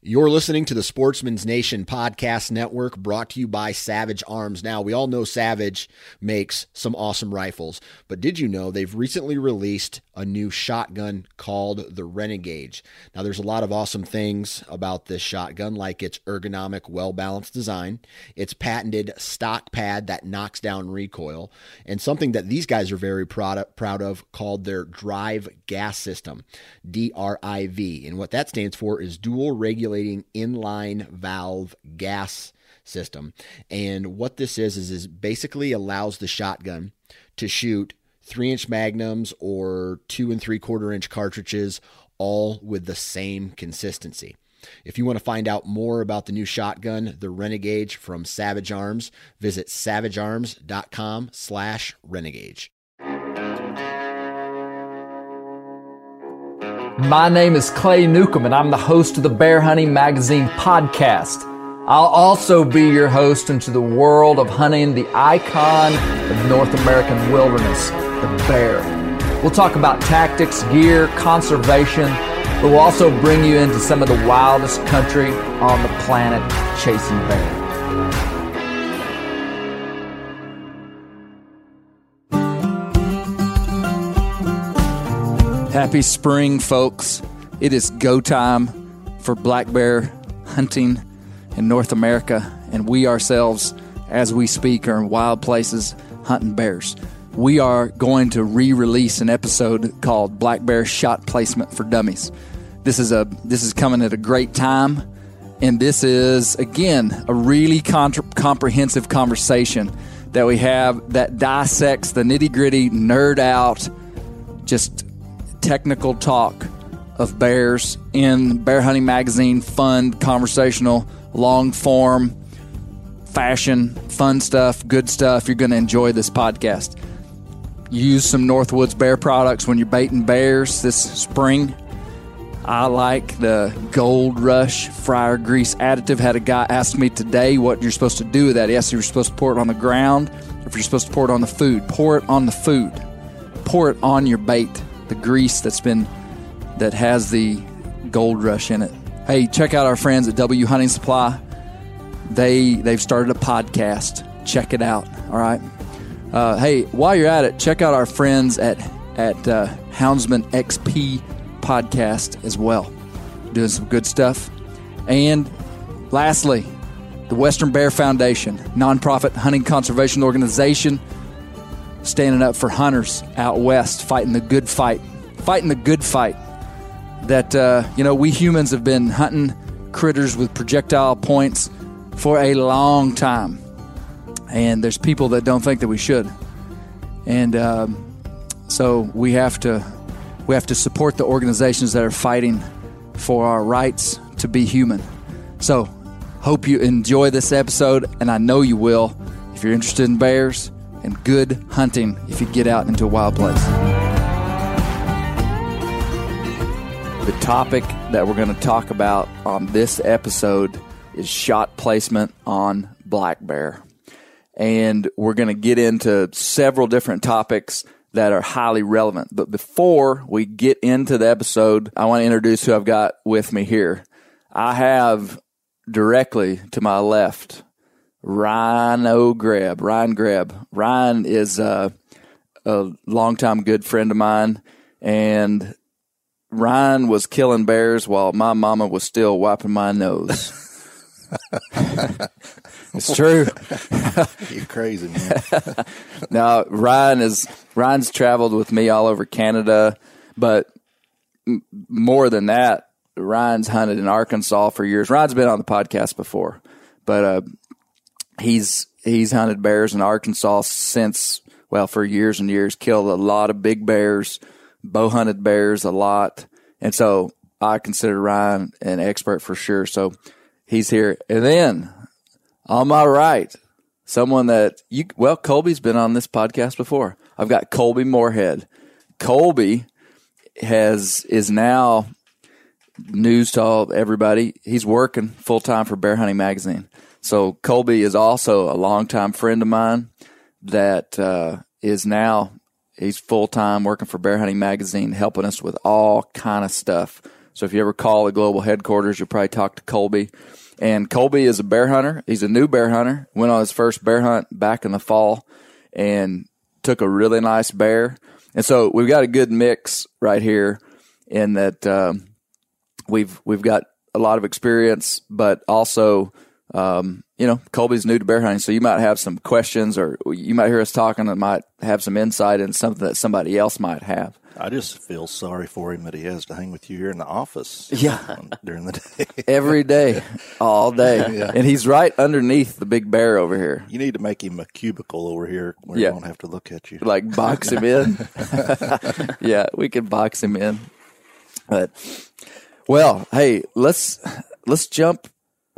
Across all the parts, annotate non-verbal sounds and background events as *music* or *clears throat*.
You're listening to the Sportsman's Nation Podcast Network brought to you by Savage Arms. Now, we all know Savage makes some awesome rifles, but did you know they've recently released a new shotgun called the Renegauge? Now, there's a lot of awesome things about this shotgun, like its ergonomic, well balanced design, its patented stock pad that knocks down recoil, and something that these guys are very proud of, called their Drive Gas System, DRIV. And what that stands for is dual regulating inline valve gas system. And what this is is, is basically allows the shotgun to shoot three inch magnums or two and three quarter inch cartridges, all with the same consistency. If you want to find out more about the new shotgun, the Renegauge from Savage Arms, visit savagearms.com slash renegauge. My name is Clay Newcomb, and I'm the host of the Bear Hunting Magazine podcast. I'll also be your host into the world of hunting the icon of North American wilderness, the bear. We'll talk about tactics, gear, conservation, but we'll also bring you into some of the wildest country on the planet chasing bear. Happy spring, folks. It is go time for black bear hunting in North America, and we ourselves, as we speak, are in wild places hunting bears. We are going to re release an episode called Black Bear Shot Placement for Dummies. This is, a, this is coming at a great time, and this is, again, a really contra- comprehensive conversation that we have that dissects the nitty gritty, nerd out, just technical talk of bears in Bear Hunting Magazine, fun, conversational, long form, fashion, fun stuff, good stuff. You're going to enjoy this podcast. Use some Northwoods Bear products when you're baiting bears this spring. I like the Gold Rush Fryer Grease Additive. Had a guy ask me today what you're supposed to do with that. Yes, you're supposed to pour it on the ground, if you're supposed to pour it on the food. Pour it on the food. Pour it on your bait the grease that's been that has the gold rush in it. Hey, check out our friends at W Hunting Supply. They they've started a podcast. Check it out. All right. Uh, hey, while you're at it, check out our friends at at uh, Houndsman XP podcast as well, doing some good stuff. And lastly, the Western Bear Foundation, nonprofit hunting conservation organization standing up for hunters out west, fighting the good fight, fighting the good fight. That uh, you know, we humans have been hunting critters with projectile points for a long time, and there's people that don't think that we should, and um, so we have to we have to support the organizations that are fighting for our rights to be human. So Hope you enjoy this episode, and I know you will if you're interested in bears and good hunting if you get out into a wild place. The topic that we're going to talk about on this episode is shot placement on black bear. And we're going to get into several different topics that are highly relevant. But before we get into the episode, I want to introduce who I've got with me here. I have directly to my left Ryan O'Greb. Ryan Greb. Ryan is uh, a longtime good friend of mine, and Ryan was killing bears while my mama was still wiping my nose. *laughs* it's true. *laughs* You crazy man. *laughs* Now Ryan is Ryan's traveled with me all over Canada, but m- more than that, Ryan's hunted in Arkansas for years. Ryan's been on the podcast before, but uh, he's he's hunted bears in Arkansas since well for years and years. Killed a lot of big bears, bow hunted bears a lot, and so I consider Ryan an expert for sure. So he's here, and then on my right, someone that you well, Colby's been on this podcast before. I've got Colby Moorhead. Colby has is now news to all everybody. He's working full time for Bear Hunting Magazine. So Colby is also a longtime friend of mine that uh, is now he's full time working for Bear Hunting Magazine, helping us with all kind of stuff. So if you ever call the global headquarters, you'll probably talk to Colby. And Colby is a bear hunter. He's a new bear hunter. Went on his first bear hunt back in the fall and took a really nice bear. And so we've got a good mix right here in that um, we've we've got a lot of experience, but also um, you know Colby's new to bear hunting, so you might have some questions or you might hear us talking and might have some insight in something that somebody else might have. I just feel sorry for him that he has to hang with you here in the office. Yeah. *laughs* during the day. *laughs* Every day, all day, *laughs* Yeah. and he's right underneath the big bear over here. You need to make him a cubicle over here where Yeah. he won't have to look at you. like box him in. yeah, we could box him in. But well, hey, let's let's jump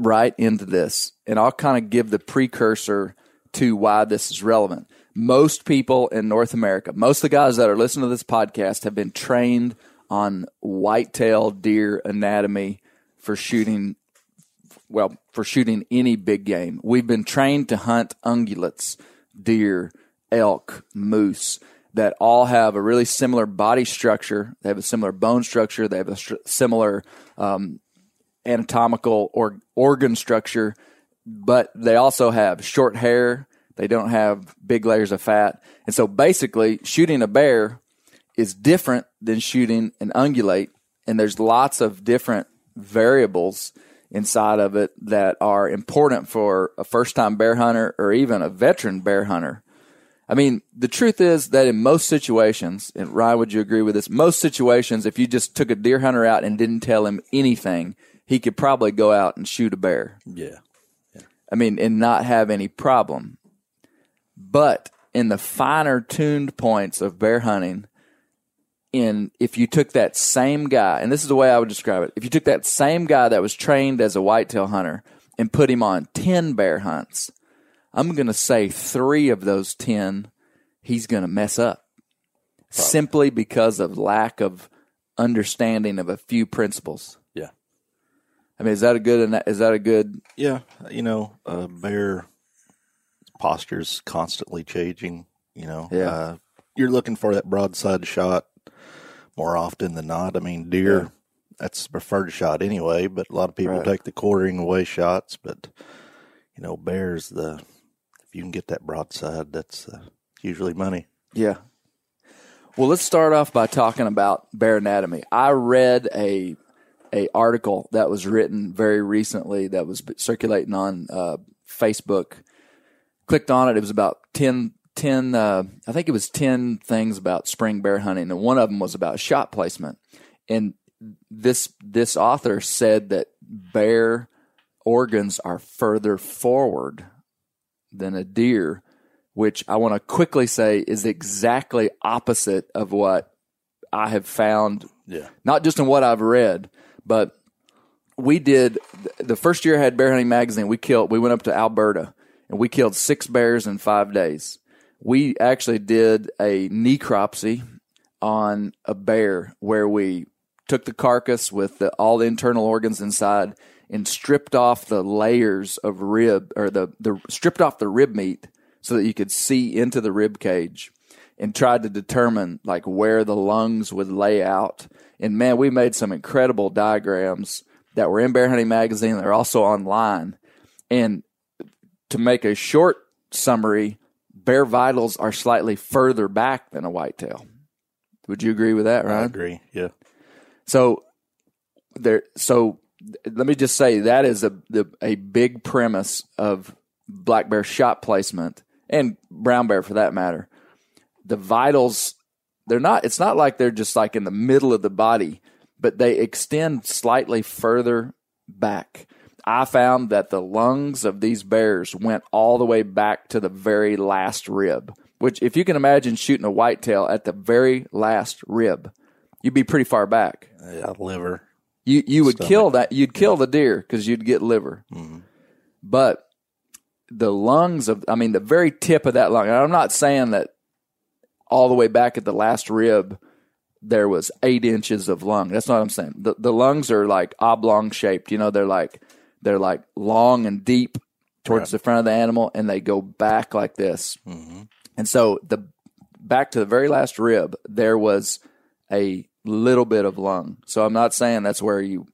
right into this, and I'll kind of give the precursor to why this is relevant. Most people in North America, most of the guys that are listening to this podcast, have been trained on whitetail deer anatomy for shooting well, for shooting any big game. We've been trained to hunt ungulates, deer, elk, moose that all have a really similar body structure. They have a similar bone structure. They have a similar um, anatomical or organ structure, but they also have short hair. They don't have big layers of fat. And so basically, shooting a bear is different than shooting an ungulate. And there's lots of different variables inside of it that are important for a first time bear hunter or even a veteran bear hunter. I mean, the truth is that in most situations, and Ryan, would you agree with this? Most situations, if you just took a deer hunter out and didn't tell him anything, he could probably go out and shoot a bear. yeah. I mean, and not have any problem. But in the finer tuned points of bear hunting, in if you took that same guy, and this is the way I would describe it, if you took that same guy that was trained as a whitetail hunter and put him on ten bear hunts, I'm going to say three of those ten, he's going to mess up simply because of lack of understanding of a few principles. Yeah. I mean, is that a good? Is that a good? Yeah. You know, a bear posture's constantly changing. You know, Yeah. uh, you're looking for that broadside shot more often than not. I mean, deer, that's the preferred shot anyway, but a lot of people Right. take the quartering away shots. But, you know, bears, the if you can get that broadside, that's uh, usually money. Yeah. Well, let's start off by talking about bear anatomy. I read a a article that was written very recently that was circulating on uh, Facebook. Clicked on it. It was about 10, 10 uh, I think it was 10 things about spring bear hunting. And one of them was about shot placement. And this, this author said that bear organs are further forward than a deer, which I want to quickly say is exactly opposite of what I have found, Yeah. not just in what I've read, but we did the first year I had Bear Hunting Magazine. We killed. We went up to Alberta and we killed six bears in five days. We actually did a necropsy on a bear where we took the carcass with the, all the internal organs inside and stripped off the layers of rib or the, the stripped off the rib meat so that you could see into the rib cage and tried to determine like where the lungs would lay out. And man, we made some incredible diagrams that were in Bear Hunting Magazine. They're also online. And to make a short summary, bear vitals are slightly further back than a whitetail. Would you agree with that, Ryan? I agree. Yeah. So there. So let me just say that is a the, a big premise of black bear shot placement and brown bear for that matter. The vitals, they're not. It's not like they're just like in the middle of the body, but they extend slightly further back. I found that the lungs of these bears went all the way back to the very last rib. Which, if you can imagine shooting a whitetail at the very last rib, you'd be pretty far back. Yeah, liver. You you would Stomach. kill that. You'd kill the deer because you'd get liver. Mm-hmm. But the lungs of, I mean, the very tip of that lung. And I'm not saying that all the way back at the last rib there was eight inches of lung. That's not what I'm saying. The the lungs are like oblong shaped. You know, they're like they're like long and deep towards the front of the animal, and they go back like this. Mm-hmm. And so the back to the very last rib, there was a little bit of lung. So I'm not saying that's where you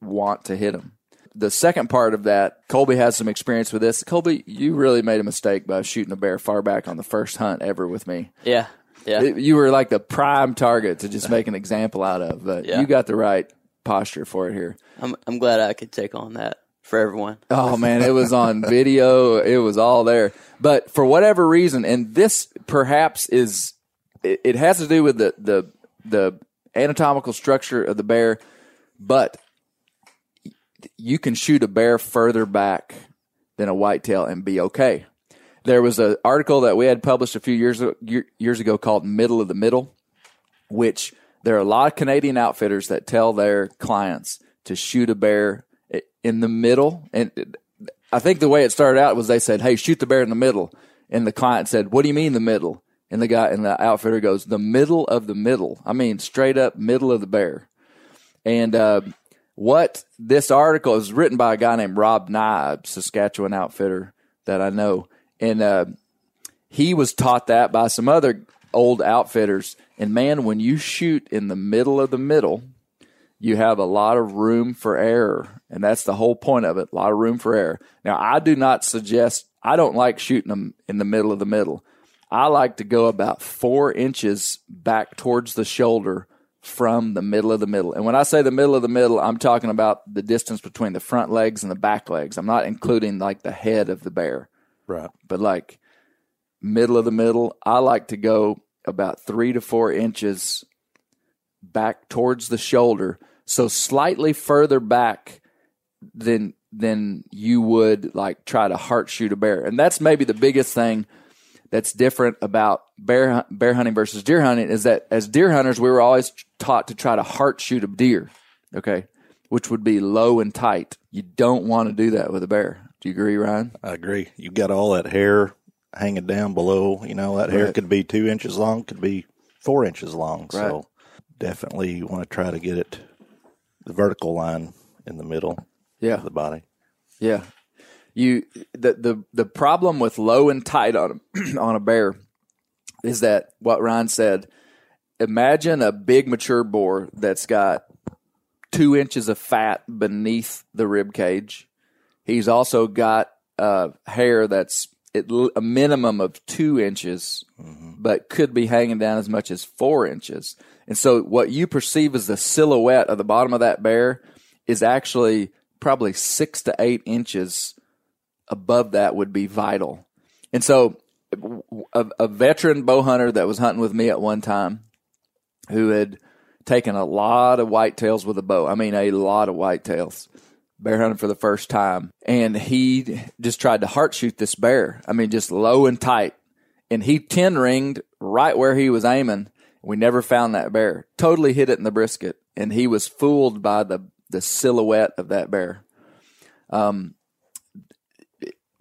want to hit them. The second part of that, Colby has some experience with this. Colby, you really made a mistake by shooting a bear far back on the first hunt ever with me. Yeah. Yeah. It- you were like the prime target to just make an example out of, but Yeah. you got the right posture for it here. I'm I'm glad I could take on that for everyone. Oh man, it was on *laughs* video. It was all there. But for whatever reason, and this perhaps is, it, it has to do with the, the, the anatomical structure of the bear, but you can shoot a bear further back than a whitetail and be okay. There was an article that we had published a few years years ago called "Middle of the Middle," which there are a lot of Canadian outfitters that tell their clients to shoot a bear in the middle. And I think the way it started out was they said, "Hey, shoot the bear in the middle," and the client said, "What do you mean the middle?" And the guy and the outfitter goes, "The middle of the middle. I mean, straight up middle of the bear." And uh, what this article is written by a guy named Rob Knibe, Saskatchewan outfitter that I know, and uh, he was taught that by some other old outfitters. And man, when you shoot in the middle of the middle, you have a lot of room for error. And that's the whole point of it. A lot of room for error. Now, I do not suggest, I don't like shooting them in the middle of the middle. I like to go about four inches back towards the shoulder from the middle of the middle. And when I say the middle of the middle, I'm talking about the distance between the front legs and the back legs. I'm not including like the head of the bear Right. but like middle of the middle, I like to go about three to four inches back towards the shoulder, so slightly further back than than you would like try to heart shoot a bear, and that's maybe the biggest thing that's different about bear bear hunting versus deer hunting is that as deer hunters we were always taught to try to heart shoot a deer, okay, which would be low and tight. You don't want to do that with a bear. Do you agree, Ryan? I agree. You've got all that hair hanging down below. You know, that hair Right. could be two inches long, could be four inches long. Right. So definitely you want to try to get it the vertical line in the middle Yeah. of the body. Yeah. You the the the problem with low and tight on a, *clears throat* on a bear is that what Ryan said. Imagine a big mature boar that's got two inches of fat beneath the rib cage. He's also got uh, hair that's at l- a minimum of two inches, but could be hanging down as much as four inches. And so, what you perceive as the silhouette of the bottom of that bear is actually probably six to eight inches above that would be vital. And so, a, a veteran bow hunter that was hunting with me at one time, who had taken a lot of whitetails with a bow. I mean, a lot of whitetails. Bear hunting for the first time, and he just tried to heart shoot this bear. I mean, just low and tight, and he ten ringed right where he was aiming. We never found that bear. Totally hit it in the brisket, and he was fooled by the the silhouette of that bear. Um,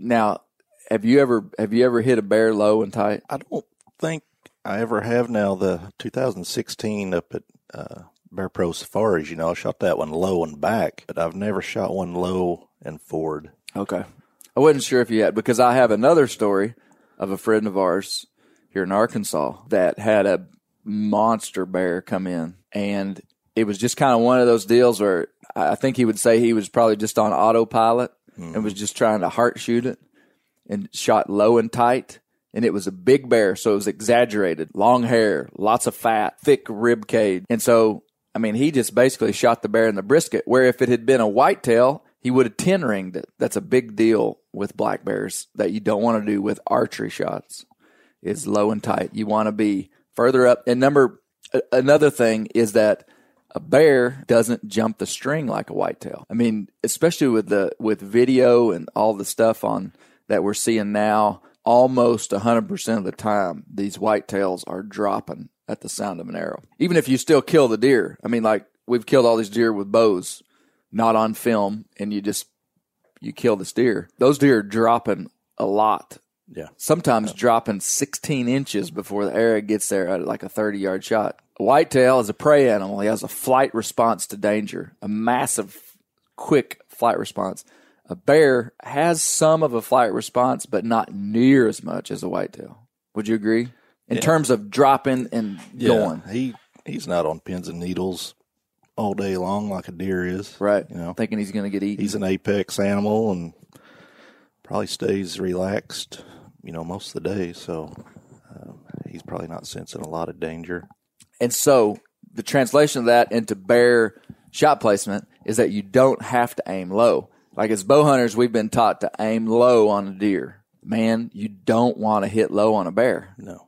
now, have you ever have you ever hit a bear low and tight? I don't think I ever have now. The 2016 up at uh, Bear Pro Safaris, you know, I shot that one low and back, but I've never shot one low and forward. Okay. I wasn't sure if you had because I have another story of a friend of ours here in Arkansas that had a monster bear come in and it was just kind of one of those deals where I think he would say he was probably just on autopilot Mm-hmm. and was just trying to heart shoot it and shot low and tight. And it was a big bear, so it was exaggerated. Long hair, lots of fat, thick rib cage. And so, I mean, he just basically shot the bear in the brisket, where if it had been a whitetail, he would have 10 ringed it. That's a big deal with black bears that you don't want to do with archery shots. Is low and tight. You want to be further up. And number, another thing is that a bear doesn't jump the string like a whitetail. I mean, especially with the with video and all the stuff on that we're seeing now, almost 100% of the time these whitetails are dropping at the sound of an arrow. Even if you still kill the deer. I mean, like we've killed all these deer with bows, not on film, and you just you kill this deer. Those deer are dropping a lot. Yeah. Sometimes dropping 16 inches before the arrow gets there at like a 30 yard shot. A whitetail is a prey animal. He has a flight response to danger, a massive, quick flight response. A bear has some of a flight response, but not near as much as a whitetail. Would you agree? In terms of dropping and going. He he's not on pins and needles all day long like a deer is. Right. You know, Thinking he's going to get eaten. he's an apex animal and probably stays relaxed, you know, most of the day. So um, he's probably not sensing a lot of danger. And so the translation of that into bear shot placement is that you don't have to aim low. Like as bow hunters, we've been taught to aim low on a deer. Man, you don't want to hit low on a bear No.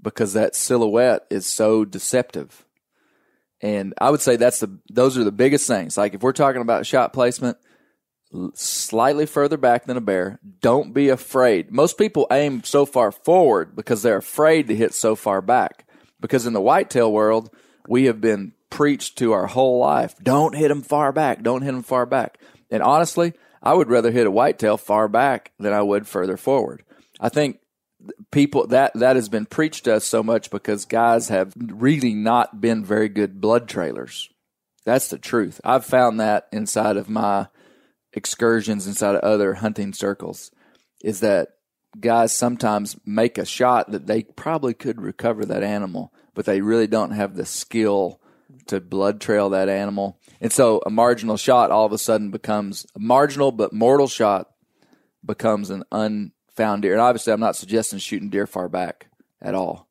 because that silhouette is so deceptive. And I would say that's the those are the biggest things. Like if we're talking about shot placement, slightly further back than a bear. Don't be afraid. Most people aim so far forward because they're afraid to hit so far back. Because in the whitetail world, we have been preached to our whole life. Don't hit them far back. Don't hit them far back. And honestly, I would rather hit a whitetail far back than I would further forward. I think people that that has been preached to us so much because guys have really not been very good blood trailers. That's the truth. I've found that inside of my excursions inside of other hunting circles is that guys sometimes make a shot that they probably could recover that animal, but they really don't have the skill to blood trail that animal. And so a marginal shot all of a sudden becomes a marginal but mortal shot becomes an unfound deer. And obviously, I'm not suggesting shooting deer far back at all,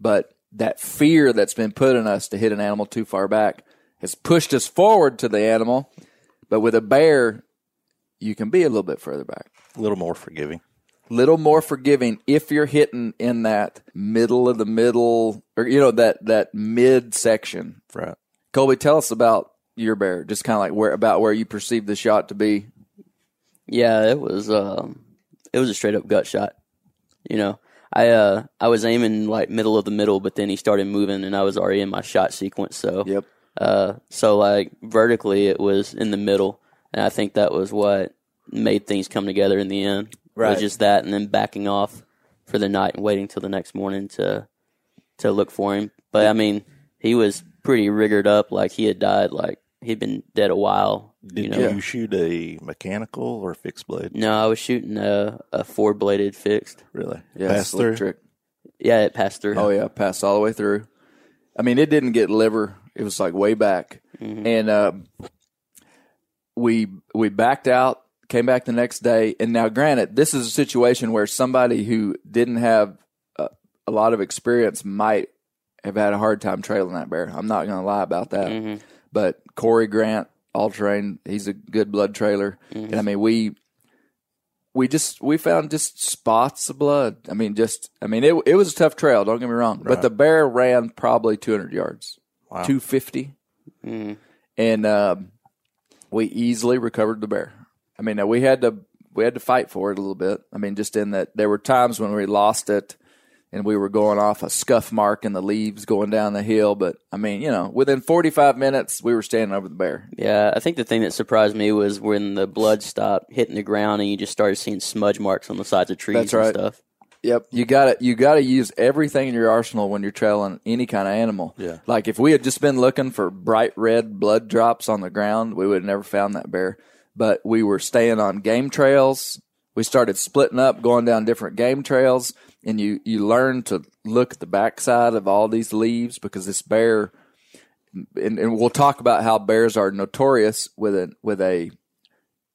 but that fear that's been put in us to hit an animal too far back has pushed us forward to the animal. But with a bear, you can be a little bit further back, A little more forgiving. little more forgiving if you're hitting in that middle of the middle, or you know that that mid section. Right. Colby, tell us about your bear, just kind of like where about where you perceived the shot to be. Yeah, it was um it was a straight up gut shot. You know, I uh I was aiming like middle of the middle, but then he started moving and I was already in my shot sequence. So Yep. uh so like vertically it was in the middle, and I think that was what made things come together in the end. Right. It was just that, and then backing off for the night and waiting till the next morning to to look for him. But I mean, he was pretty rigored up, like he had died, like he'd been dead a while. Did you you, shoot a mechanical or fixed blade? no, I was shooting a, a four bladed fixed. Really? Yeah, Pass slick through? trick. Yeah, it passed through. Oh yeah, passed all the way through. I mean, it didn't get liver. It was like way back, and uh, we we backed out. Came back the next day, and now, granted, this is a situation where somebody who didn't have a, a lot of experience might have had a hard time trailing that bear. I'm not going to lie about that. Mm-hmm. But Corey Grant, all terrain, he's a good blood trailer, mm-hmm. and I mean, we we just we found just spots of blood. I mean, just I mean it it was a tough trail. Don't get me wrong, but the bear ran probably 200 yards, 250, mm-hmm. and um, we easily recovered the bear. I mean, we had to we had to fight for it a little bit. I mean, just in that there were times when we lost it, and we were going off a scuff mark in the leaves going down the hill. But I mean, you know, within 45 minutes, we were standing over the bear. Yeah, I think the thing that surprised me was when the blood stopped hitting the ground and you just started seeing smudge marks on the sides of trees That's and stuff. Yep, you got to you got to use everything in your arsenal when you're trailing any kind of animal. Yeah. Like if we had just been looking for bright red blood drops on the ground, we would have never found that bear. But we were staying on game trails. We started splitting up, going down different game trails, and you you learn to look at the backside of all these leaves because this bear. And, and we'll talk about how bears are notorious with a with a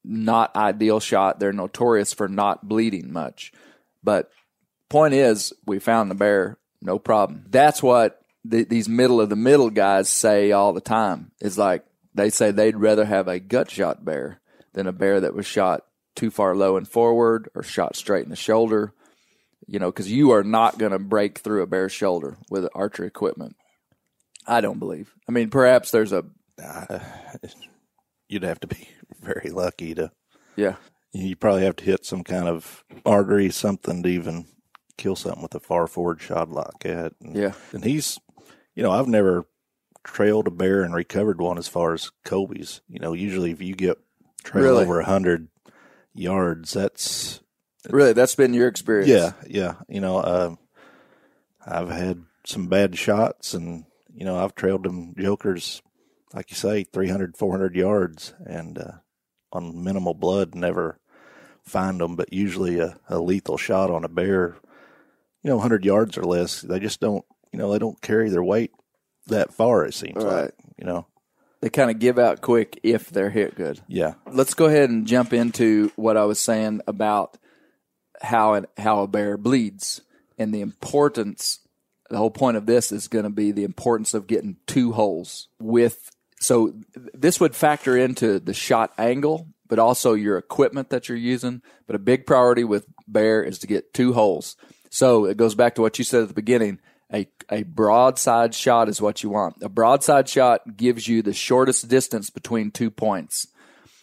not ideal shot. They're notorious for not bleeding much, but point is, we found the bear, no problem. That's what the, these middle of the middle guys say all the time. Is like they say they'd rather have a gut shot bear than a bear that was shot too far low and forward or shot straight in the shoulder. You know, because you are not going to break through a bear's shoulder with archery equipment. I don't believe. I mean, perhaps there's a *laughs* You'd have to be *laughs* very lucky to. yeah. You probably have to hit some kind of artery, something to even kill something with a far forward shot like that. And, Yeah. and he's, you know, I've never trailed a bear and recovered one as far as Colby's. You know, usually if you get trail Really? over a hundred yards, that's Really, that's been your experience. yeah, yeah. You know, uh, I've had some bad shots, and you know, I've trailed them jokers, like you say, 300, 400 yards, and uh, on minimal blood, never find them. But usually, a, a lethal shot on a bear, you know, hundred yards or less, they just don't, you know, they don't carry their weight that far. It seems Right. like, you know, They kind of give out quick if they're hit good. yeah, let's go ahead and jump into what I was saying about how an, how a bear bleeds and the importance. The whole point of this is going to be the importance of getting two holes with. So this would factor into the shot angle, but also your equipment that you're using. But a big priority with bear is to get two holes. So it goes back to what you said at the beginning. A, a broadside shot is what you want. A broadside shot gives you the shortest distance between two points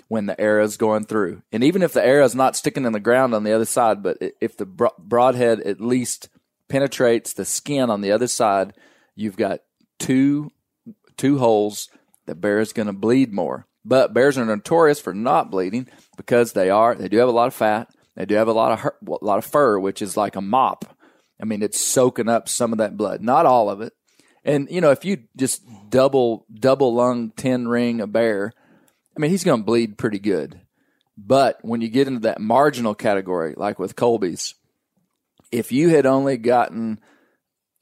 when the arrow is going through. And even if the arrow is not sticking in the ground on the other side, but if the broadhead at least penetrates the skin on the other side, you've got two two holes. The bear is going to bleed more. But bears are notorious for not bleeding because they are they do have a lot of fat. They do have a lot of her, a lot of fur, which is like a mop. I mean, it's soaking up some of that blood, not all of it. And you know, if you just double double lung ten ring a bear, I mean, he's going to bleed pretty good. But when you get into that marginal category, like with Colby's, if you had only gotten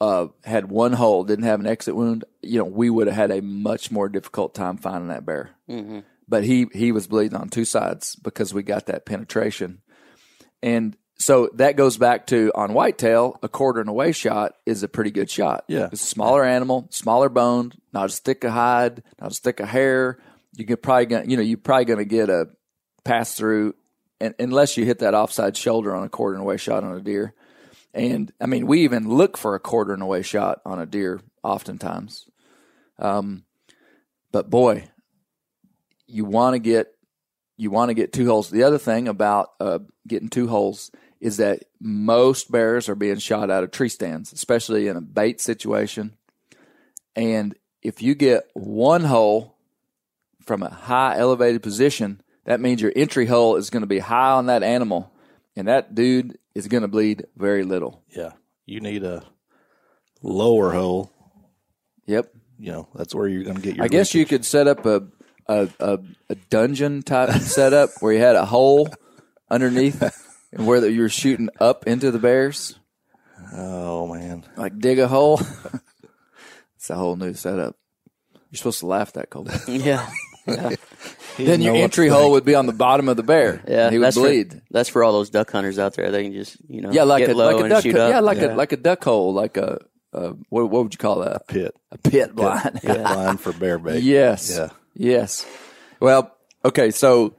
uh, had one hole, didn't have an exit wound, you know, we would have had a much more difficult time finding that bear. But he he was bleeding on two sides because we got that penetration, and so that goes back to on whitetail, a quarter and away shot is a pretty good shot. Yeah. it's a smaller animal, smaller boned, not as thick a hide, not as thick a hair. You could probably gonna, you know, you're probably going to get a pass through, and unless you hit that offside shoulder on a quarter and away shot on a deer. And I mean, we even look for a quarter and away shot on a deer oftentimes. Um, but boy, you want to get you want to get two holes. The other thing about uh, getting two holes is that most bears are being shot out of tree stands, especially in a bait situation. And if you get one hole from a high elevated position, that means your entry hole is going to be high on that animal, and that dude is going to bleed very little. yeah. You need a lower hole. Yep. You know, that's where you're going to get your. I guess you could set up a a, a, a dungeon type setup where you had a hole underneath and where the, you were shooting up into the bears, Oh man. like dig a hole. *laughs* it's a whole new setup. You're supposed to laugh that, cold. *laughs* Yeah. Yeah. then your entry hole would be on the bottom of the bear. *laughs* Yeah. he would that's bleed. For, that's for all those duck hunters out there. They can just, you know, yeah, like get a low like a duck. shoot up. Yeah, like Yeah. a like a duck hole, like a, a what what would you call that? A Pit. A pit blind. Pit line for bear bait. Yes. Yeah. Yes. Well, okay, so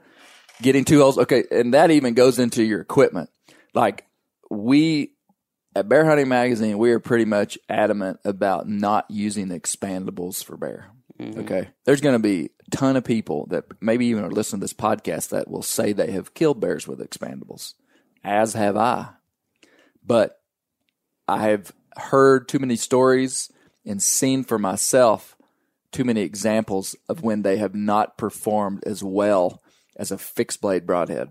getting two holes, okay, and that even goes into your equipment. Like we at Bear Hunting Magazine, we are pretty much adamant about not using expandables for bear. Mm-hmm. Okay. There's going to be a ton of people that maybe even are listening to this podcast that will say they have killed bears with expandables, as have I. But I have heard too many stories and seen for myself too many examples of when they have not performed as well as a fixed blade broadhead.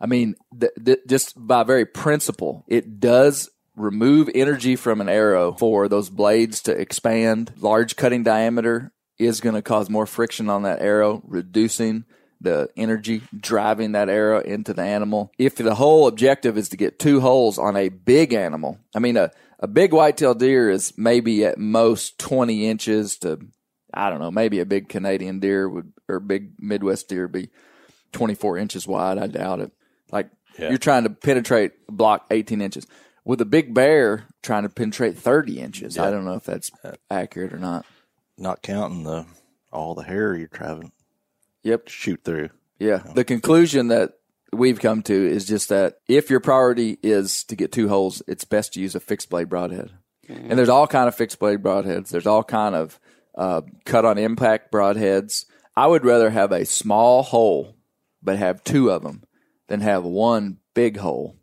I mean, th- th- just by very principle, it does remove energy from an arrow for those blades to expand. Large cutting diameter is going to cause more friction on that arrow, reducing the energy driving that arrow into the animal. If the whole objective is to get two holes on a big animal, I mean, a, a big whitetail deer is maybe at most 20 inches to, I don't know, maybe a big Canadian deer would, or big Midwest deer would be 24 inches wide. I doubt it. Like you're trying to penetrate a block 18 inches. With a big bear trying to penetrate 30 inches. I don't know if that's accurate or not. Not counting the all the hair you're trying Yep. to shoot through. Yeah. The conclusion that we've come to is just that if your priority is to get two holes, it's best to use a fixed blade broadhead. Mm-hmm. And there's all kind of fixed blade broadheads. There's all kind of uh, cut on impact broadheads. I would rather have a small hole, but have two of them, than have one big hole.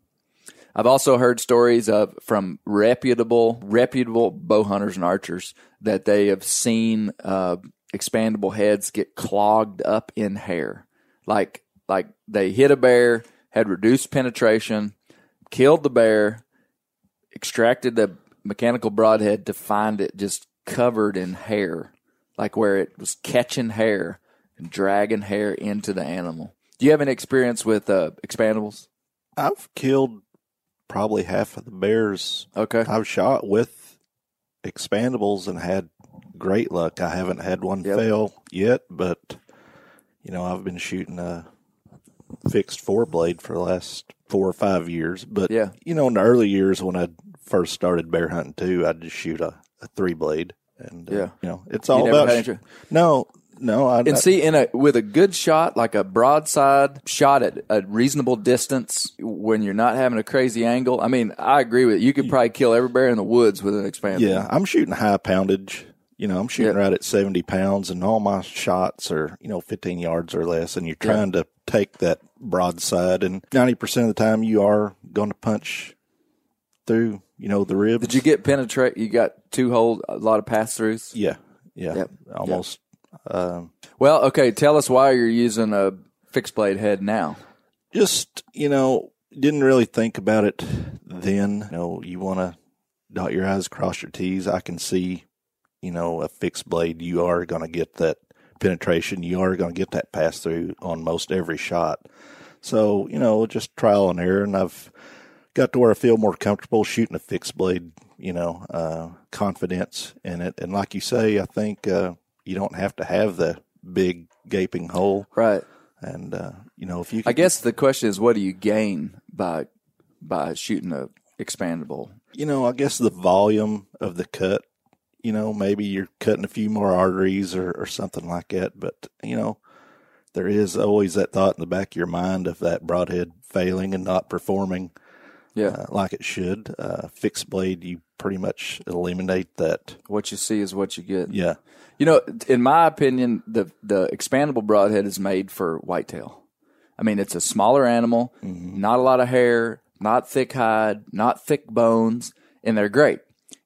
I've also heard stories of from reputable reputable bow hunters and archers that they have seen uh, expandable heads get clogged up in hair, like like they hit a bear, had reduced penetration, killed the bear, extracted the mechanical broadhead to find it just covered in hair, like where it was catching hair and dragging hair into the animal. Do you have any experience with uh, expandables? I've killed probably half of the bears Okay. I've shot with expandables and had great luck. I haven't had one Yep. fail yet, but you know, I've been shooting a fixed four blade for the last four or five years. But Yeah. you know, in the early years when I first started bear hunting too, I'd just shoot a, a three blade. And uh, Yeah. you know, it's all about any- no, no. I, And see, in a with a good shot, like a broadside shot at a reasonable distance, when you're not having a crazy angle. I mean, I agree with you. You could probably kill every bear in the woods with an expandable. Yeah, I'm shooting high poundage. You know, I'm shooting Yeah. right at 70 pounds, and all my shots are, you know, 15 yards or less. And you're trying to take that broadside, and 90% of the time you are going to punch through, you know, the ribs. Did you get penetrate? You got two hole, a lot of pass throughs. Yeah, yeah, Yep. almost. Um, Well, okay. Tell us why you're using a fixed blade head now. just, you know, didn't really think about it then. You know, you want to dot your I's, cross your T's. I can see, you know, a fixed blade, you are going to get that penetration. You are going to get that pass through on most every shot. So, you know, just trial and error. And I've got to where I feel more comfortable shooting a fixed blade, you know, uh, confidence in it. And like you say, I think, uh, you don't have to have the big gaping hole. Right. And, uh, you know, if you I guess the question is, what do you gain by by shooting a expandable? you know, I guess the volume of the cut, you know, maybe you're cutting a few more arteries or, or something like that. But, you know, there is always that thought in the back of your mind of that broadhead failing and not performing Yeah. uh, like it should. Uh, fixed blade, you pretty much eliminate that. what you see is what you get. Yeah. You know, in my opinion, the the expandable broadhead is made for whitetail. I mean, it's a smaller animal, not a lot of hair, not thick hide, not thick bones, and they're great.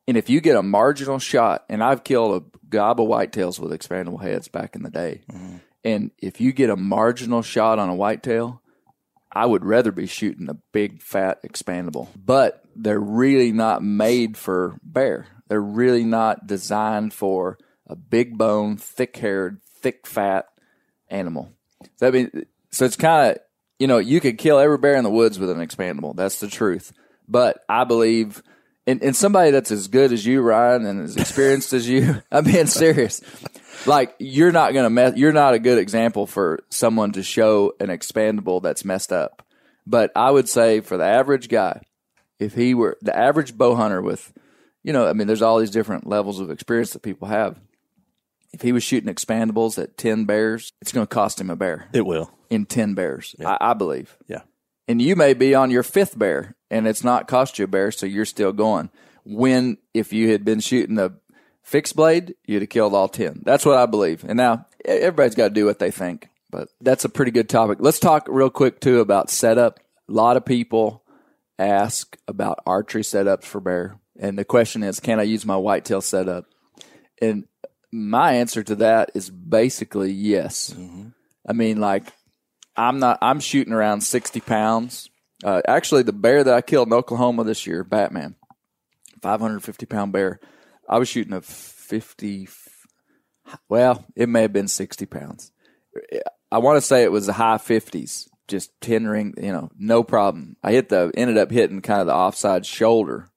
And if you get a marginal shot, and I've killed a gob of whitetails with expandable heads back in the day, and if you get a marginal shot on a whitetail, I would rather be shooting a big fat expandable. But they're really not made for bear. They're really not designed for a big bone, thick haired, thick fat animal. So, I mean, so it's kind of you know you could kill every bear in the woods with an expandable. That's the truth. But I believe. And, and somebody that's as good as you, Ryan, and as experienced as you, *laughs* I'm being serious. Like you're not gonna mess. You're not a good example for someone to show an expandable that's messed up. But I would say for the average guy, if he were the average bow hunter with, you know, I mean, there's all these different levels of experience that people have. If he was shooting expandables at 10 bears, it's going to cost him a bear It will. in 10 bears, I, I believe. Yeah. And you may be on your fifth bear and it's not cost you a bear, so you're still going. When, if you had been shooting a fixed blade, you'd have killed all 10. That's what I believe. And now everybody's got to do what they think, but that's a pretty good topic. Let's talk real quick too about setup. A lot of people ask about archery setups for bear. And the question is, can I use my whitetail setup? And my answer to that is basically yes. I mean, like, I'm not. I'm shooting around sixty pounds. Uh, actually, the bear that I killed in Oklahoma this year, Batman, five hundred fifty pound bear. I was shooting a fifty. Well, it may have been sixty pounds. I want to say it was the high fifties, just ten ring. You know, no problem. I hit the ended up hitting kind of the offside shoulder.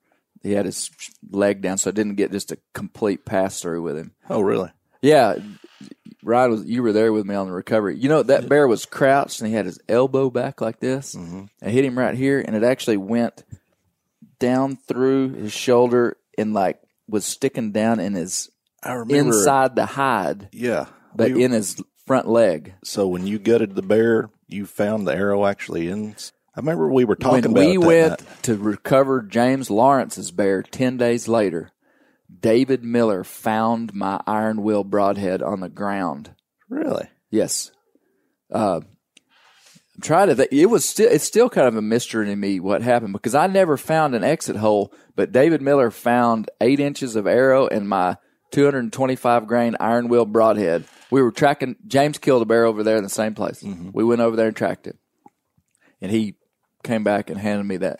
He had his leg down, so I didn't get just a complete pass through with him. Oh, really? Yeah, Ryan was. You were there with me on the recovery. You know that bear was crouched and he had his elbow back like this. Mm-hmm. I hit him right here, and it actually went down through his shoulder and like was sticking down in his I remember. inside the hide, Yeah. but We- in his front leg. so when you gutted the bear, you found the arrow actually in. I remember we were talking when about we went night. to recover James Lawrence's bear ten days later, David Miller found my iron will broadhead on the ground. Really? Yes. Uh, I'm trying to think. It was still, it's still kind of a mystery to me what happened because I never found an exit hole, but David Miller found eight inches of arrow in my 225 grain Iron Will broadhead. We were tracking, James killed a bear over there in the same place. Mm-hmm. We went over there and tracked it. And he came back and handed me that.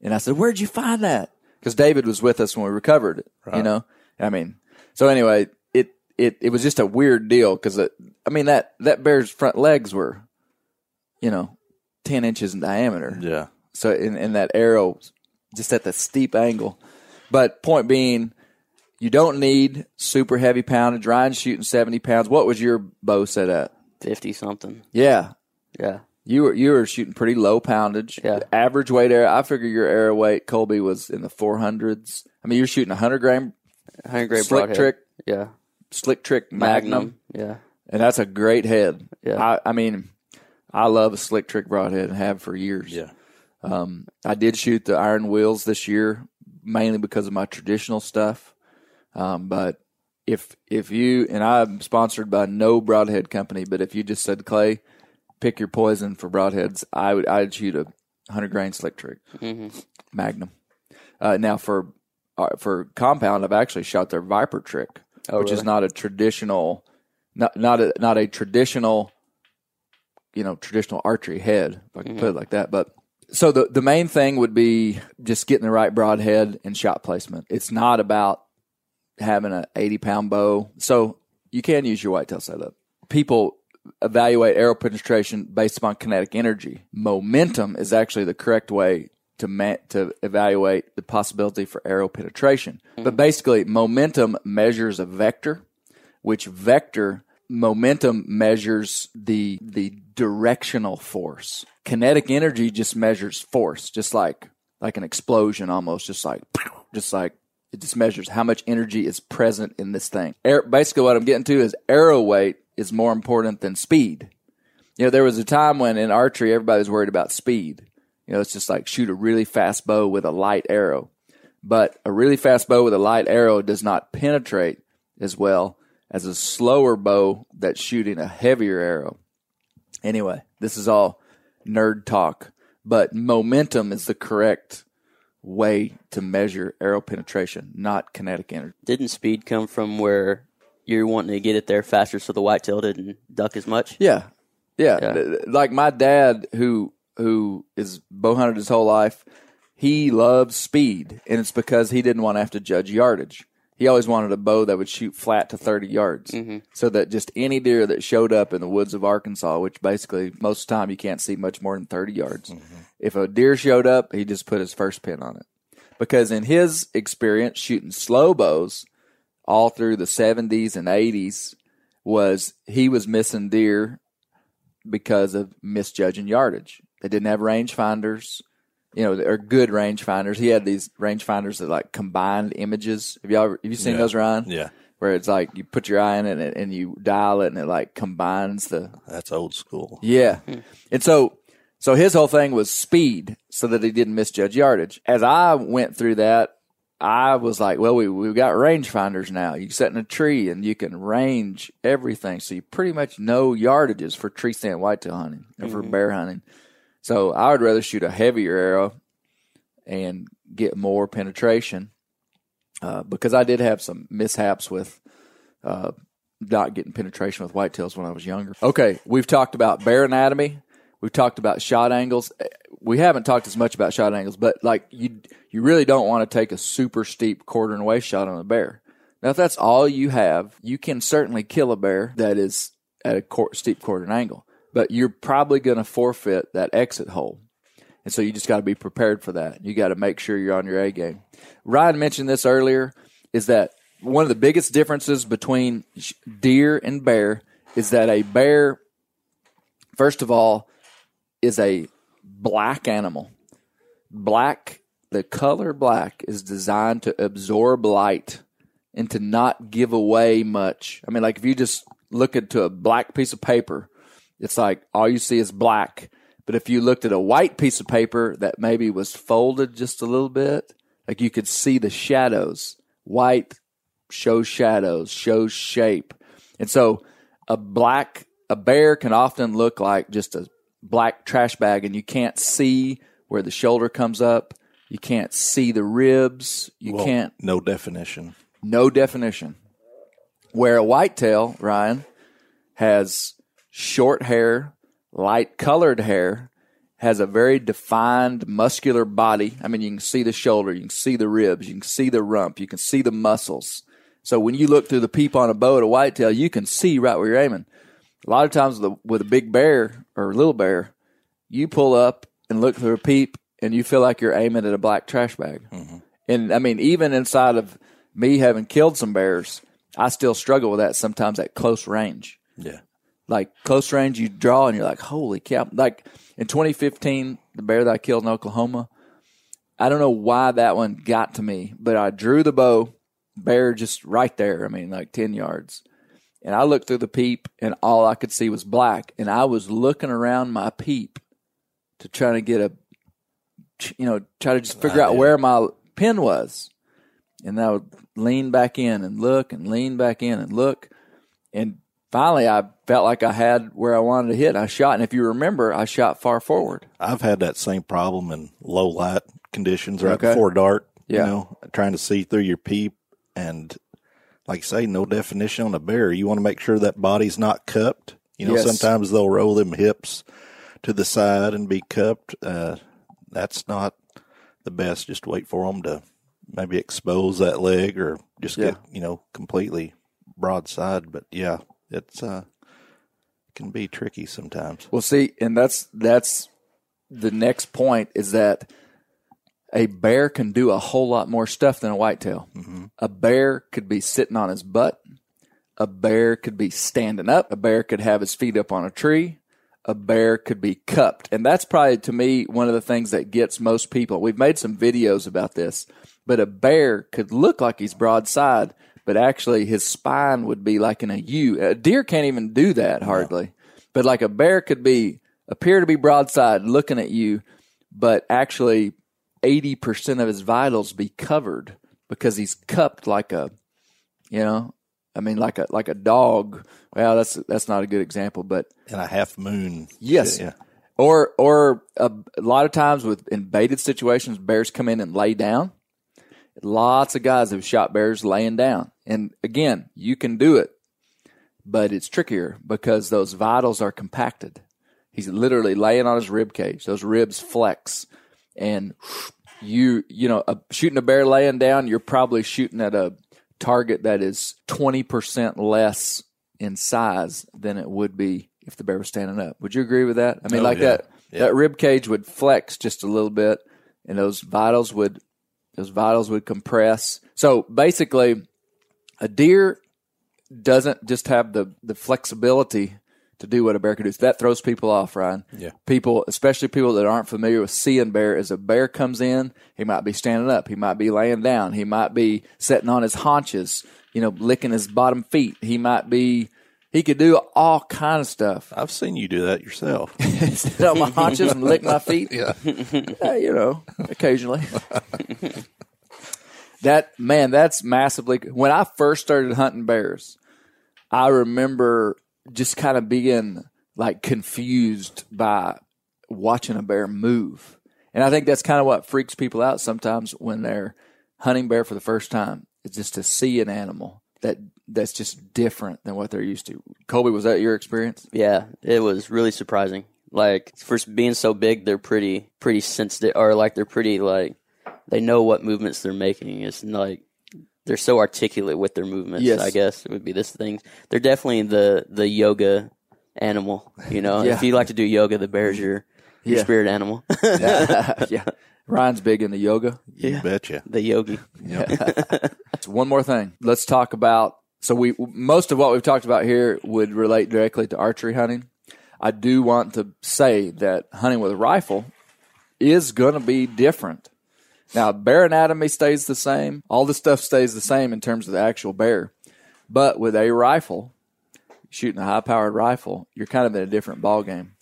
And I said, Where'd you find that? Because David was with us when we recovered it, you know? I mean, so anyway, it, it, it was just a weird deal because, uh, I mean, that, that bear's front legs were, you know, 10 inches in diameter. Yeah. So, in, in that arrow, just at the steep angle. But point being, you don't need super heavy poundage. Ryan's shooting 70 pounds. What was your bow set at? Fifty something. Yeah. Yeah. You were you were shooting pretty low poundage. Yeah. Average weight arrow. I figure your arrow weight, Colby, was in the four hundreds. I mean, you're shooting a hundred gram Hundred gram slick broadhead. trick, Yeah. slick trick magnum, Magnum. Yeah. and that's a great head. Yeah. I, I mean, I love a slick trick broadhead and have for years. Yeah. Um, I did shoot the Iron Wills this year, mainly because of my traditional stuff. Um, but if if you and I'm sponsored by no broadhead company, but if you just said Clay, pick your poison for broadheads, I would I'd shoot a hundred grain slick trick Magnum. Uh, now for uh, for compound, I've actually shot their Viper trick, Oh, which is not a traditional, not not a not a traditional, you know, traditional archery head, if I can put it mm-hmm. like that. But so the the main thing would be just getting the right broadhead and shot placement. It's not about having a 80 pound bow. So you can use your whitetail setup. People evaluate arrow penetration based upon kinetic energy. Momentum is actually the correct way to ma- to evaluate the possibility for arrow penetration. But mm-hmm. basically, momentum measures a vector, which vector momentum measures the the directional force. Kinetic energy just measures force, just like like an explosion almost, just like just like it just measures how much energy is present in this thing. Air, basically, what I'm getting to is arrow weight is more important than speed. You know, there was a time when in archery everybody was worried about speed. You know, it's just like shoot a really fast bow with a light arrow. But a really fast bow with a light arrow does not penetrate as well as a slower bow that's shooting a heavier arrow. Anyway, this is all nerd talk, but momentum is the correct way to measure arrow penetration, not kinetic energy. Didn't speed come from where you're wanting to get it there faster so the whitetail didn't duck as much? Yeah. Yeah. Yeah. Like my dad who who is bow hunted his whole life, he loves speed and it's because he didn't want to have to judge yardage. He always wanted a bow that would shoot flat to 30 yards. Mm-hmm. So that just any deer that showed up in the woods of Arkansas, which basically most of the time you can't see much more than 30 yards. Mm-hmm. If a deer showed up, he just put his first pin on it. Because in his experience shooting slow bows all through the 70s and 80s was he was missing deer because of misjudging yardage. They didn't have rangefinders, you know, are good rangefinders. He had these rangefinders that like combined images. Have y'all have you seen Yeah. those, Ryan? Yeah. Where it's like you put your eye in it and you dial it and it like combines the That's old school. yeah. Hmm. And so so his whole thing was speed so that he didn't misjudge yardage. As I went through that, I was like, well, we, we've got rangefinders now. You set in a tree and you can range everything. So you pretty much know yardages for tree stand whitetail hunting or for mm-hmm. bear hunting. So I would rather shoot a heavier arrow and get more penetration uh, because I did have some mishaps with uh, not getting penetration with whitetails when I was younger. Okay, we've talked about bear anatomy. We've talked about shot angles. We haven't talked as much about shot angles, but like you, you really don't want to take a super steep quarter and waist shot on a bear. Now, if that's all you have, you can certainly kill a bear that is at a steep quarter and angle, but you're probably going to forfeit that exit hole. And so you just got to be prepared for that. You got to make sure you're on your A game. Ryan mentioned this earlier is that one of the biggest differences between deer and bear is that a bear, first of all, is a black animal. Black, the color black is designed to absorb light and to not give away much. I mean, like if you just look into a black piece of paper, it's like all you see is black. But if you looked at a white piece of paper that maybe was folded just a little bit, like you could see the shadows. White shows shadows, shows shape. And so a black, a bear can often look like just a black trash bag and you can't see where the shoulder comes up. You can't see the ribs. You Well, can't no definition. no definition. Where a whitetail, Ryan, has short hair, light colored hair, has a very defined muscular body. I mean, you can see the shoulder, you can see the ribs, you can see the rump, you can see the muscles. So when you look through the peep on a bow at a whitetail, you can see right where you're aiming. A lot of times with a, with a big bear or a little bear, you pull up and look through a peep and you feel like you're aiming at a black trash bag. Mm-hmm. And I mean, even inside of me having killed some bears, I still struggle with that sometimes at close range. Yeah. Like close range, you draw and you're like, holy cow. Like in 2015, the bear that I killed in Oklahoma, I don't know why that one got to me, but I drew the bow, bear just right there. I mean, like 10 yards. And I looked through the peep and all I could see was black. And I was looking around my peep to try to get a, you know, try to just figure out where my pin was. And I would lean back in and look and lean back in and look. And finally, I felt like I had where I wanted to hit. I shot. And if you remember, I shot far forward. I've had that same problem in low light conditions right Okay. before dark. Yeah. You know, trying to see through your peep and like you say, no definition on a bear. You want to make sure that body's not cupped. You know, Yes. sometimes they'll roll them hips to the side and be cupped. Uh, that's not the best. Just wait for them to maybe expose that leg or just Yeah. get, you know, completely broadside. But yeah, it's, uh, can be tricky sometimes. Well, see, and that's that's the next point is that a bear can do a whole lot more stuff than a whitetail. Mm-hmm. A bear could be sitting on his butt. A bear could be standing up. A bear could have his feet up on a tree. A bear could be cupped. And that's probably to me one of the things that gets most people. We've made some videos about this, but a bear could look like he's broadside, but actually his spine would be like in a U. A deer can't even do that hardly. But like a bear could be appear to be broadside looking at you, but actually 80% of his vitals be covered because he's cupped like a, you know, I mean, like a, like a dog. Well, that's, that's not a good example, but And a half moon. Yes. Yeah. Or or a, a lot of times with in baited situations, bears come in and lay down. Lots of guys have shot bears laying down, and again, you can do it, but it's trickier because those vitals are compacted. He's literally laying on his rib cage; those ribs flex, and you you know a, shooting a bear laying down, you're probably shooting at a target that is twenty percent less in size than it would be if the bear was standing up. Would you agree with that? I mean, Oh, like yeah. that that rib cage would flex just a little bit, and those vitals would those vitals would compress. So basically, a deer doesn't just have the the flexibility to do what a bear can do. So that throws people off, Ryan. Yeah. People, especially people that aren't familiar with seeing bear, as a bear comes in, he might be standing up, he might be laying down, he might be sitting on his haunches, you know, licking his bottom feet. He might be he could do all kind of stuff. I've seen you do that yourself. *laughs* Sit on my haunches and lick my feet. *laughs* Yeah. you know, occasionally. *laughs* that man, that's massively. When I first started hunting bears, I remember just kind of being like confused by watching a bear move, and I think that's kind of what freaks people out sometimes when they're hunting bear for the first time. It's just to see an animal that that's just different than what they're used to. Colby, was that your experience? Yeah, it was really surprising. Like for being so big, they're pretty pretty sensitive, or like they're pretty like they know what movements they're making. It's like they're so articulate with their movements. Yes. I guess it would be this thing. They're definitely the the yoga animal. You know, *laughs* Yeah. if you like to do yoga, the bear's your your Yeah. spirit animal, *laughs* yeah. *laughs* Ryan's big into yoga. You betcha. the yogi. *laughs* So one more thing. Let's talk about. So we most of what we've talked about here would relate directly to archery hunting. I do want to say that hunting with a rifle is going to be different. Now, bear anatomy stays the same. All the stuff stays the same in terms of the actual bear. But with a rifle, shooting a high-powered rifle, you're kind of in a different ballgame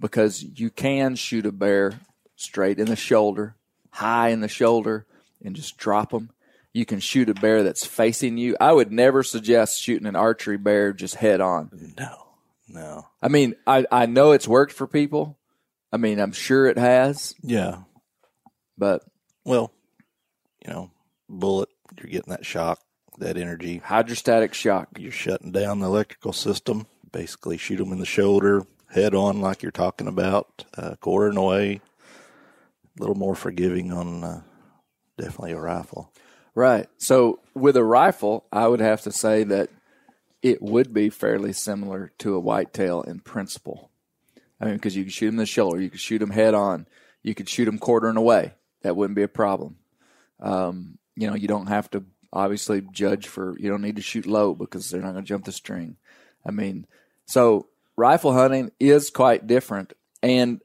because you can shoot a bear straight in the shoulder, high in the shoulder, and just drop them. You can shoot a bear that's facing you. I would never suggest shooting an archery bear just head on. No, no. I mean, I, I know it's worked for people. I mean, I'm sure it has, Yeah. but Well, you know, bullet, you're getting that shock, that energy. hydrostatic shock. You're shutting down the electrical system. Basically, shoot them in the shoulder, head on, like you're talking about, uh, quartering away. Little more forgiving on uh, definitely a rifle. Right. So with a rifle, I would have to say that it would be fairly similar to a whitetail in principle. I mean, because you can shoot them in the shoulder, you can shoot them head on, you could shoot them quartering away. That wouldn't be a problem. Um, you know, you don't have to obviously judge for. You don't need to shoot low because they're not going to jump the string. I mean, so rifle hunting is quite different, and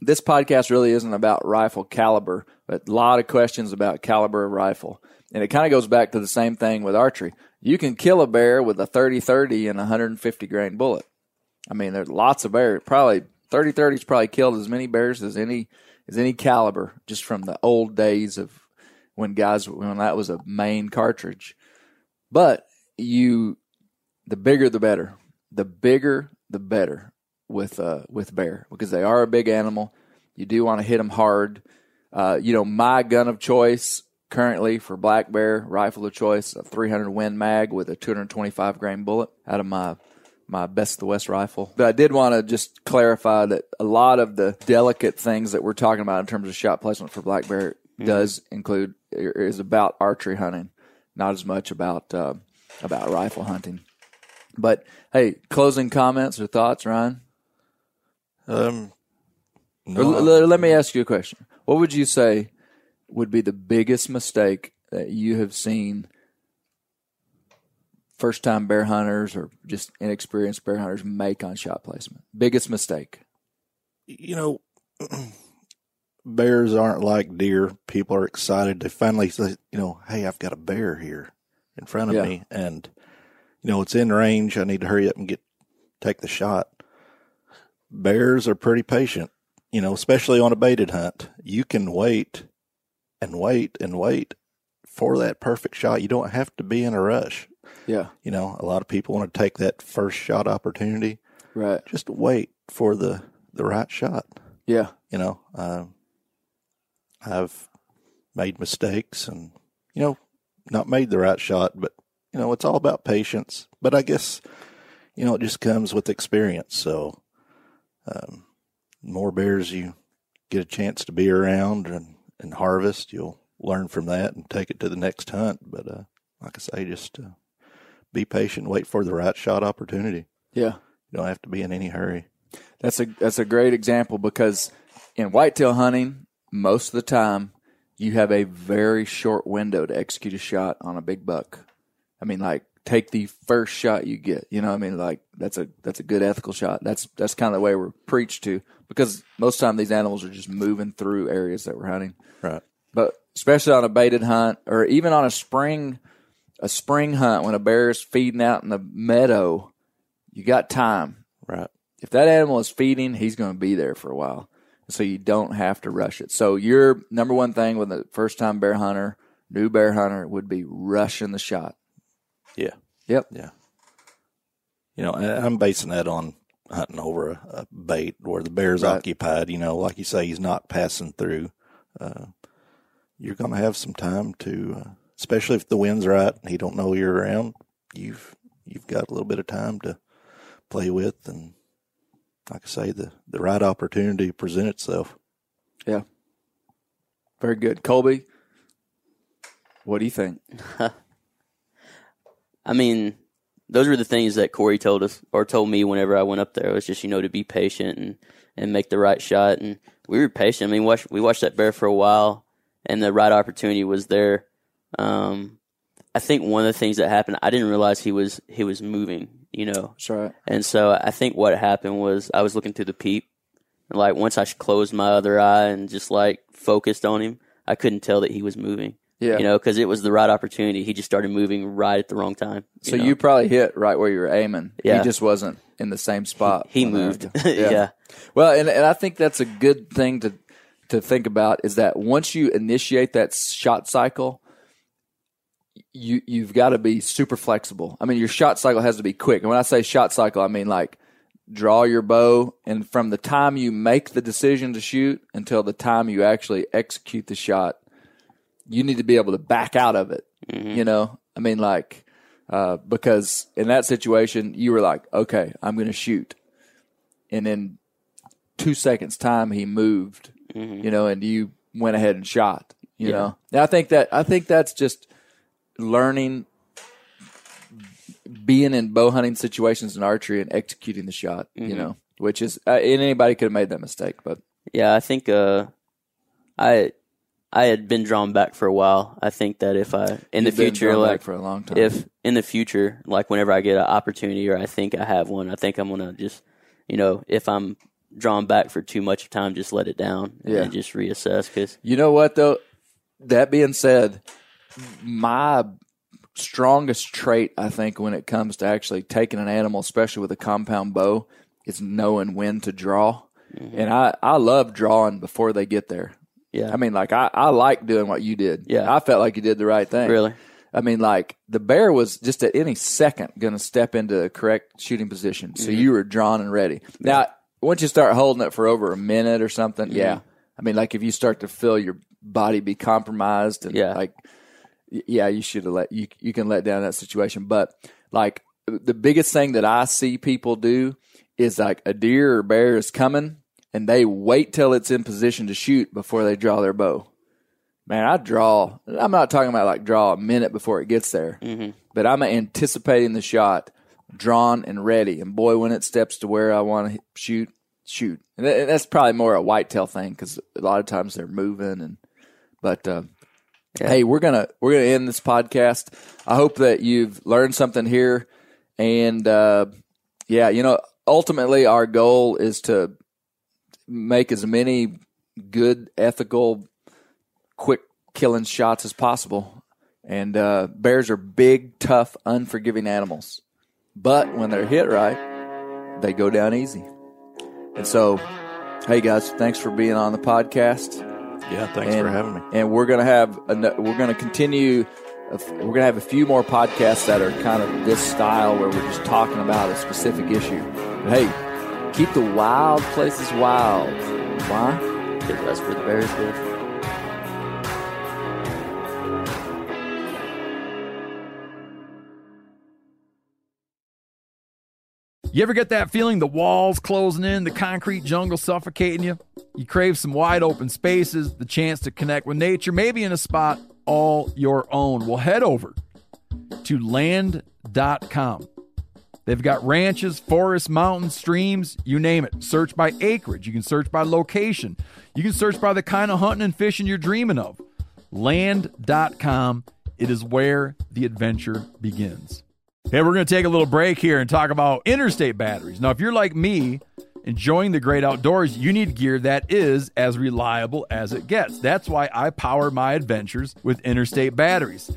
this podcast really isn't about rifle caliber, but a lot of questions about caliber of rifle. And it kind of goes back to the same thing with archery. You can kill a bear with a 30 30 and a 150 grain bullet. I mean, there's lots of bears. Probably 30 30's probably killed as many bears as any as any caliber just from the old days of when guys when that was a main cartridge. But you the bigger the better. The bigger the better with uh with bear because they are a big animal. You do want to hit them hard. Uh, you know, my gun of choice currently for black bear rifle of choice, a 300 Win Mag with a 225 grain bullet out of my my best of the west rifle. But I did want to just clarify that a lot of the delicate things that we're talking about in terms of shot placement for black bear does include is about archery hunting, not as much about uh, about rifle hunting. But hey, closing comments or thoughts, Ryan? Um, Or l- l- let me ask you a question. What would you say would be the biggest mistake that you have seen first time bear hunters or just inexperienced bear hunters make on shot placement? Biggest mistake. you know, *clears throat* bears aren't like deer. People are excited. They finally say, you know, hey, I've got a bear here in front of Yeah. me, and you know it's in range. I need to hurry up and get take the shot. Bears are pretty patient, you know, especially on a baited hunt. You can wait and wait and wait for that perfect shot. You don't have to be in a rush. Yeah. You know, a lot of people want to take that first shot opportunity. Right. Just wait for the the right shot Yeah. you know um, i've made mistakes and you know not made the right shot but you know it's all about patience but i guess you know it just comes with experience so um, more bears you get a chance to be around and, and harvest you'll learn from that and take it to the next hunt but uh, like i say just uh, be patient wait for the right shot opportunity Yeah. you don't have to be in any hurry That's a that's a great example because in whitetail hunting, most of the time you have a very short window to execute a shot on a big buck. I mean, like take the first shot you get. You know, what I mean, like that's a that's a good ethical shot. That's that's kind of the way we're preached to because most of the time these animals are just moving through areas that we're hunting. right But especially on a baited hunt or even on a spring a spring hunt when a bear is feeding out in the meadow, you got time right if that animal is feeding, he's going to be there for a while. So you don't have to rush it. So your number one thing with a first time bear hunter, new bear hunter would be rushing the shot. Yeah Yep. Yeah. You know, I- I'm basing that on hunting over a, a bait where the bear's Right. occupied. You know, like you say, he's not passing through. Uh, you're going to have some time to uh, especially if the wind's right and he don't know you're around, you've you've got a little bit of time to play with, and like I say, the the right opportunity present itself. Yeah. Very good. Colby, what do you think? *laughs* I mean, those were the things that Corey told us or told me whenever I went up there. It was just you know to be patient and and make the right shot, and we were patient. I mean, watch, we watched that bear for a while, and the right opportunity was there. Um, I think one of the things that happened, I didn't realize he was he was moving. You know, That's right. and so I think what happened was I was looking through the peep. And like once I closed my other eye and just like focused on him, I couldn't tell that he was moving. Yeah. You know, because it was the right opportunity. He just started moving right at the wrong time. So know? you probably hit right where you were aiming. Yeah. He just wasn't in the same spot. he were moved. going. *laughs* yeah. Well, and, and I think that's a good thing to to think about is that once you initiate that shot cycle, you you've got to be super flexible. I mean, your shot cycle has to be quick. And when I say shot cycle, I mean like draw your bow and from the time you make the decision to shoot until the time you actually execute the shot, you need to be able to back out of it. You know, I mean, like uh, because in that situation, you were like, okay, I'm going to shoot, and then two seconds time he moved, you know, and you went ahead and shot, you know. And I think that I think that's just learning being in bow hunting situations in archery and executing the shot, you know, which is uh, and anybody could have made that mistake, but Yeah, I think uh, I I had been drawn back for a while. I think that if I in the You've been future, like for a long time. if in the future, like whenever I get an opportunity or I think I have one, I think I'm gonna just, you know, if I'm drawn back for too much of time, just let it down and Yeah. then just reassess. Because You know what though? That being said, my strongest trait I think when it comes to actually taking an animal, especially with a compound bow, is knowing when to draw. Mm-hmm. And I, I love drawing before they get there. Yeah, I mean, like I, I like doing what you did. Yeah. I felt like you did the right thing. Really? I mean, like the bear was just at any second going to step into the correct shooting position, so mm-hmm. you were drawn and ready. Now, once you start holding it for over a minute or something, yeah. I mean, like if you start to feel your body be compromised, and Yeah. like, yeah, you should have let you you can let down that situation. But like the biggest thing that I see people do is like a deer or bear is coming, and they wait till it's in position to shoot before they draw their bow. Man, I draw. I'm not talking about like draw a minute before it gets there, but I'm anticipating the shot, drawn and ready. And boy, when it steps to where I want to shoot, shoot. And that's probably more a whitetail thing because a lot of times they're moving. And but uh, hey, we're gonna we're gonna end this podcast. I hope that you've learned something here, and uh, yeah, you know, ultimately our goal is to make as many good, ethical quick killing shots as possible. And uh, bears are big, tough, unforgiving animals. But when they're hit right, they go down easy. And so, hey guys, thanks for being on the podcast. Yeah, thanks and, for having me. And we're gonna have a, we're gonna continue. We're gonna have a few more podcasts that are kind of this style where we're just talking about a specific issue. But hey, keep the wild places wild. Why? because that's where the bears live. You ever get that feeling the walls closing in, the concrete jungle suffocating you? You crave some wide open spaces, the chance to connect with nature, maybe in a spot all your own. Well, head over to land.com. They've got ranches, forests, mountains, streams, you name it. Search by acreage. You can search by location. You can search by the kind of hunting and fishing you're dreaming of. Land.com. It is where the adventure begins. Hey, we're going to take a little break here and talk about interstate batteries. Now, if you're like me, enjoying the great outdoors, you need gear that is as reliable as it gets. That's why I power my adventures with interstate batteries.